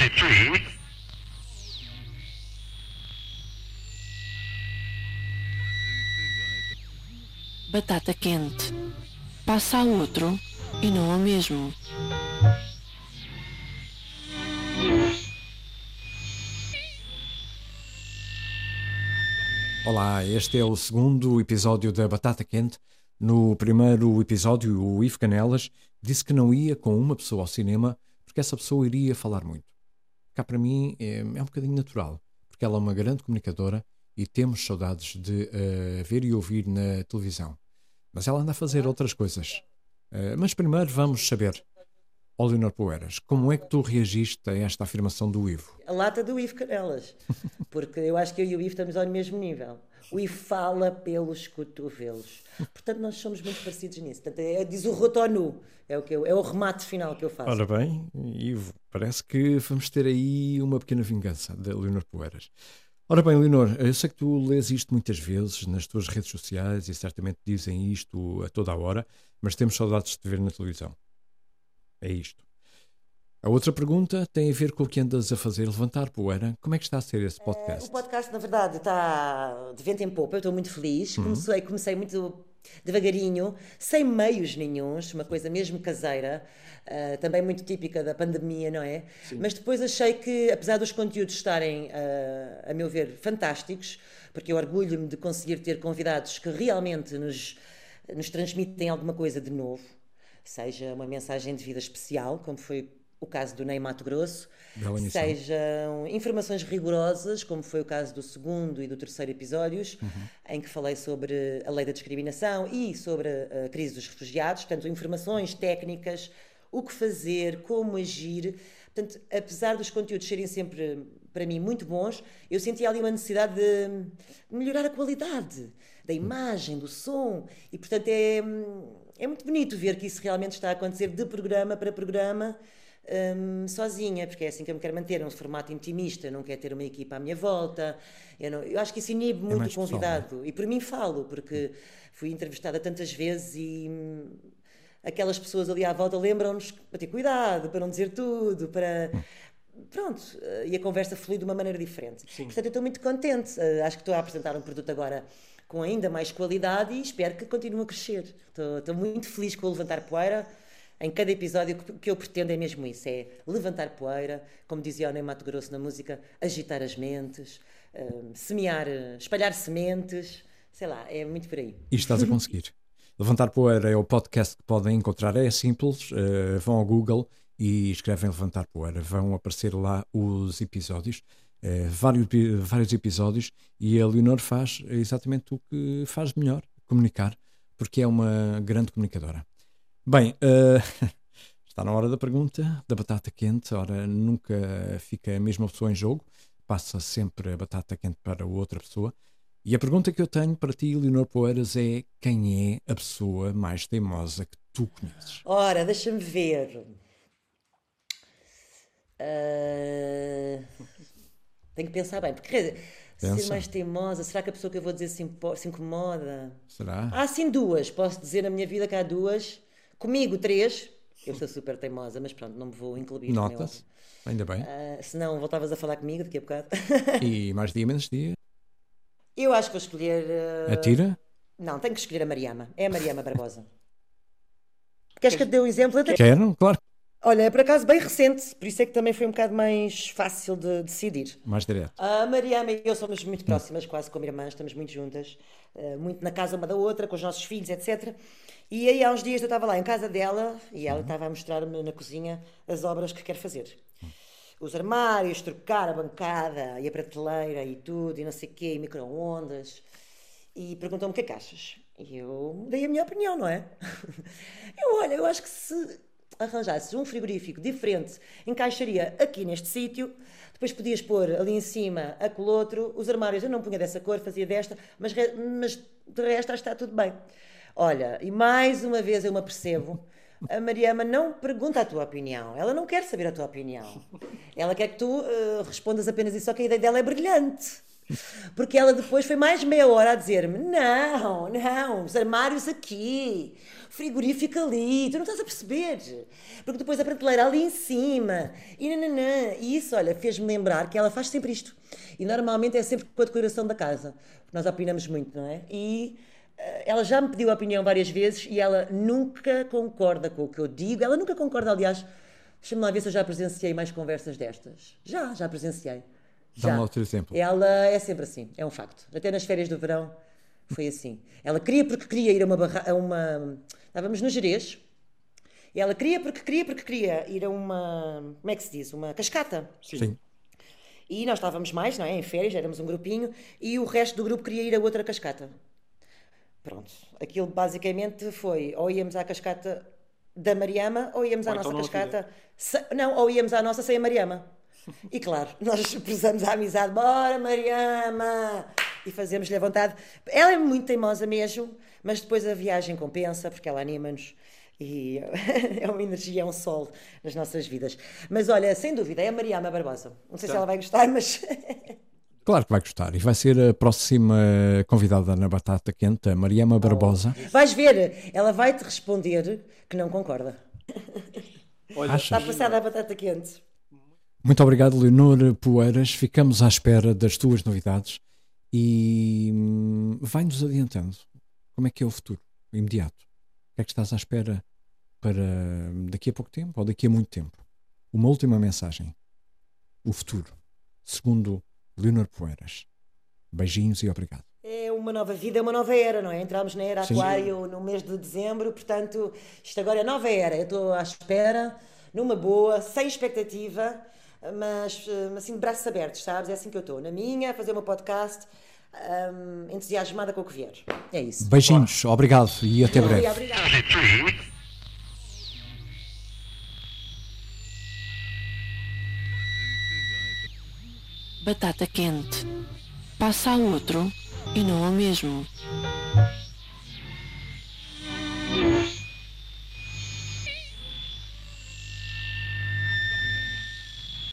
33. Batata quente. Passa a outro e não ao mesmo. Olá, este é o segundo episódio da Batata Quente. No primeiro episódio, o Ivo Canelas disse que não ia com uma pessoa ao cinema porque essa pessoa iria falar muito. Cá para mim é, é um bocadinho natural, porque ela é uma grande comunicadora e temos saudades de uh, ver e ouvir na televisão. Mas ela anda a fazer outras coisas. Uh, mas primeiro vamos saber, Ó Leonor Poeiras, como é que tu reagiste a esta afirmação do Ivo? A lata do Ivo Canelas, porque eu acho que eu e o Ivo estamos ao mesmo nível. O Ivo fala pelos cotovelos. Portanto, nós somos muito parecidos nisso. Portanto, é, diz o rotonu, é o, que eu, é o remate final que eu faço. Ora bem, Ivo, parece que vamos ter aí uma pequena vingança da Leonor Poeiras. Ora bem, Leonor, eu sei que tu lês isto muitas vezes nas tuas redes sociais e certamente dizem isto a toda a hora, mas temos saudades de te ver na televisão. É isto. A outra pergunta tem a ver com o que andas a fazer, levantar poeira. Como é que está a ser esse podcast? Uh, o podcast, na verdade, está de vento em popa. Eu estou muito feliz. Uhum. Comecei, comecei muito devagarinho, sem meios nenhums, uma coisa mesmo caseira, uh, também muito típica da pandemia, não é? Sim. Mas depois achei que, apesar dos conteúdos estarem, uh, a meu ver, fantásticos, porque eu orgulho-me de conseguir ter convidados que realmente nos, nos transmitem alguma coisa de novo seja uma mensagem de vida especial, como foi o caso do Ney Mato Grosso, sejam informações rigorosas, como foi o caso do segundo e do terceiro episódios, uhum. em que falei sobre a lei da discriminação e sobre a crise dos refugiados, portanto, informações técnicas, o que fazer, como agir. Portanto, apesar dos conteúdos serem sempre, para mim, muito bons, eu senti ali uma necessidade de melhorar a qualidade da imagem, do som, e portanto é é muito bonito ver que isso realmente está a acontecer de programa para programa. Um, sozinha, porque é assim que eu me quero manter, um formato intimista, não quero ter uma equipa à minha volta. Eu, não, eu acho que isso inibe é muito é o convidado. Pessoal, e por mim falo, porque fui entrevistada tantas vezes e hum, aquelas pessoas ali à volta lembram-nos para ter cuidado, para não dizer tudo, para. Pronto, e a conversa flui de uma maneira diferente. Sim. Portanto, eu estou muito contente. Uh, acho que estou a apresentar um produto agora com ainda mais qualidade e espero que continue a crescer. Estou, muito feliz com o Levantar Poeira. Em cada episódio, o que eu pretendo é mesmo isso: é levantar poeira, como dizia o Ney Mato Grosso na música, agitar as mentes, uh, semear, espalhar sementes, sei lá, é muito por aí. E estás a conseguir. Levantar Poeira é o podcast que podem encontrar, é simples, uh, vão ao Google e escrevem Levantar Poeira, vão aparecer lá os episódios. Eh, vários, vários episódios e a Leonor faz exatamente o que faz melhor, comunicar, porque é uma grande comunicadora. Bem, uh, está na hora da pergunta da batata quente. Ora, nunca fica a mesma pessoa em jogo, passa sempre a batata quente para outra pessoa. E a pergunta que eu tenho para ti, Leonor Poeiras, é quem é a pessoa mais teimosa que tu conheces? Ora, deixa-me ver. Uh... Tenho que pensar bem, porque ser mais teimosa, será que a pessoa que eu vou dizer se, se incomoda? Será? Há sim duas, posso dizer na minha vida que há duas. Comigo, três. Eu sou super teimosa, mas pronto, não me vou incluir. Notas, ainda bem. Uh, se não, voltavas a falar comigo daqui a bocado. e mais dia, menos dia? Eu acho que vou escolher. Uh... A tira? Não, tenho que escolher a Mariama. É a Mariama Barbosa. Queres que eu te dê um exemplo? Quero, claro. Olha, é por acaso bem recente, por isso é que também foi um bocado mais fácil de decidir. Mais direto. A Mariana e eu somos muito próximas, quase como irmãs, estamos muito juntas, eh, muito na casa uma da outra, com os nossos filhos, etc. E aí há uns dias eu estava lá em casa dela e ela estava a mostrar-me na cozinha as obras que quer fazer. Os armários, trocar a bancada e a prateleira e tudo, e não sei o quê, e micro-ondas. E perguntou-me o que é que achas. E eu dei a minha opinião, não é? Eu, olha, eu acho que se arranjasses um frigorífico diferente, encaixaria aqui neste sítio, depois podias pôr ali em cima aquele outro, os armários eu não punha dessa cor, fazia desta, mas, mas de resto está tudo bem. Olha, e mais uma vez eu me apercebo, a Mariama não pergunta a tua opinião, ela não quer saber a tua opinião. Ela quer que tu uh, respondas apenas isso, só que a ideia dela é brilhante. Porque ela depois foi mais meia hora a dizer-me: Não, não, os armários aqui, frigorífico ali, tu não estás a perceber. Porque depois a prateleira ali em cima, e nananã. E isso, olha, fez-me lembrar que ela faz sempre isto. E normalmente é sempre com a decoração da casa. Nós opinamos muito, não é? E eh, ela já me pediu a opinião várias vezes e ela nunca concorda com o que eu digo. Ela nunca concorda, aliás. Deixa-me lá ver se eu já presenciei mais conversas destas. Já, já presenciei. Dá-me lá outro exemplo. Ela é sempre assim, é um facto. Até nas férias do verão foi assim. Ela queria porque queria ir a uma. Barra... a uma... Estávamos no Jerez. E ela queria porque queria porque queria ir a uma. Como é que se diz? Uma cascata. Sim. E nós estávamos mais, não é? Em férias, éramos um grupinho. E o resto do grupo queria ir a outra cascata. Pronto. Aquilo basicamente foi: ou íamos à cascata da Mariama ou íamos à Ou nossa então não cascata. se- Não, ou íamos à nossa sem a Mariama. E claro, nós prezamos a amizade, bora Mariama! E fazemos-lhe a vontade. Ela é muito teimosa mesmo, mas depois a viagem compensa, porque ela anima-nos. E é uma energia, é um sol nas nossas vidas. Mas olha, sem dúvida, é a Mariama Barbosa. Não sei se ela vai gostar, mas Claro que vai gostar. E vai ser a próxima convidada na Batata Quente, a Mariama Barbosa. vais ver, ela vai te responder que não concorda. Olha, Achas? Está passada a batata quente. Muito obrigado, Leonor Poeiras. Ficamos à espera das tuas novidades e hum, vai-nos adiantando. Como é que é o futuro imediato? O que é que estás à espera para daqui a pouco tempo ou daqui a muito tempo? Uma última mensagem. O futuro, segundo Leonor Poeiras. Beijinhos e obrigado. É uma nova vida, é uma nova era, não é? Entramos na era Sim. Aquário no mês de dezembro, portanto, isto agora é nova era. Eu estou à espera, numa boa, sem expectativa, mas eh, assim de braços abertos, sabes? É assim que eu estou, na minha, a fazer o meu podcast, hum, entusiasmada com o que vier. É isso. Beijinhos, obrigado e até breve. Obrigada. Batata quente. Passa a outro e não ao mesmo.